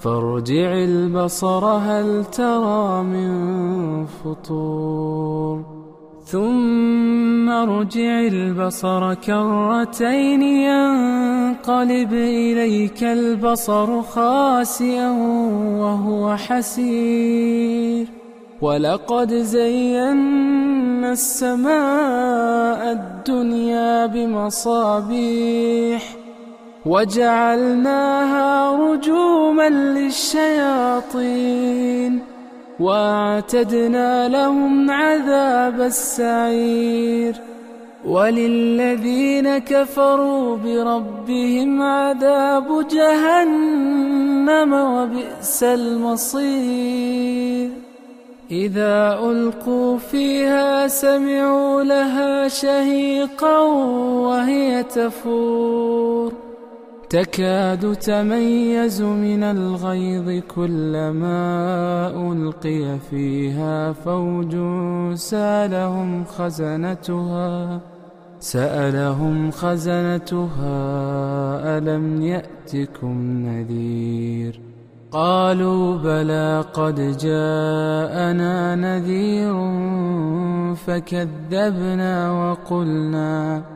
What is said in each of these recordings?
فارجع البصر هل ترى من فطور؟ ثم ارجع البصر كرتين ينقلب إليك البصر خاسئا وهو حسير. ولقد زينا السماء الدنيا بمصابيح وجعلناها رجوما للشياطين وأعتدنا لهم عذاب السعير. وللذين كفروا بربهم عذاب جهنم وبئس المصير. إذا ألقوا فيها سمعوا لها شهيقا وهي تفور. تكاد تميز من الغيظ كلما ألقي فيها فوج سألهم خزنتها سألهم خزنتها ألم يأتكم نذير؟ قالوا بلى قد جاءنا نذير فكذبنا وقلنا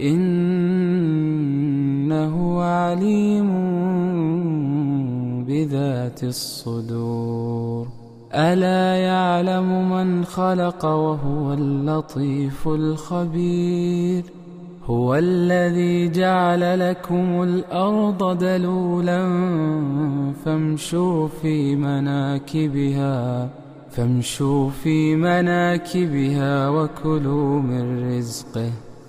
إنه عليم بذات الصدور. ألا يعلم من خلق وهو اللطيف الخبير. هو الذي جعل لكم الأرض دلولا فامشوا في مناكبها فامشوا في مناكبها وكلوا من رزقه.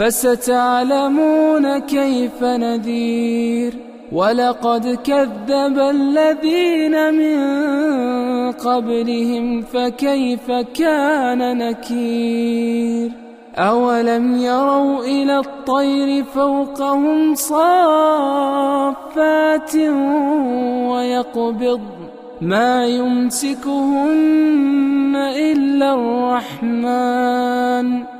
فستعلمون كيف نذير. ولقد كذب الذين من قبلهم فكيف كان نكير؟ أولم يروا إلى الطير فوقهم صافات ويقبض؟ ما يمسكهن إلا الرحمن.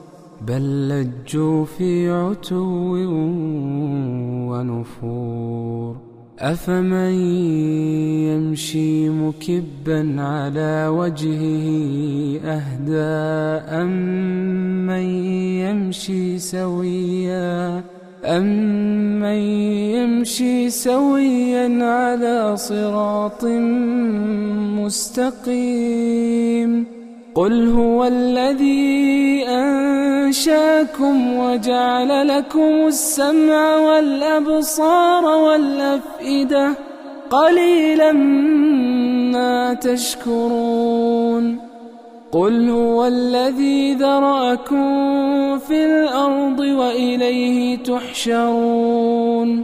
بل لجوا في عتو ونفور. أفمن يمشي مكبا على وجهه أهدى أمن يمشي سويا أمن يمشي سويا على صراط مستقيم. قل هو الذي أنشاكم وجعل لكم السمع والأبصار والأفئدة قليلا ما تشكرون قل هو الذي ذرأكم في الأرض وإليه تحشرون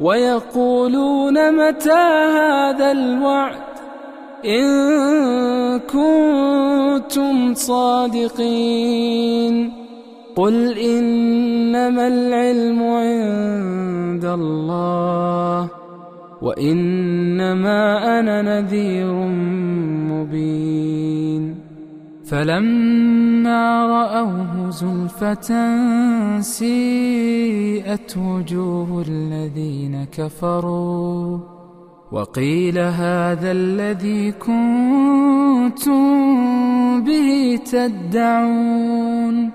ويقولون متى هذا الوعد إن كنتم صادقين. قل إنما العلم عند الله وإنما أنا نذير مبين. فلما رأوه زلفة سيئت وجوه الذين كفروا. وقيل هذا الذي كنتم به تدعون.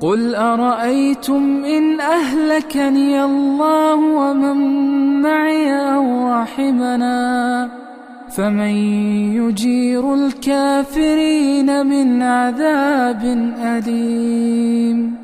قل أرأيتم إن أهلكني الله ومن معي أو رحمنا؟ فمن يجير الكافرين من عذاب أليم.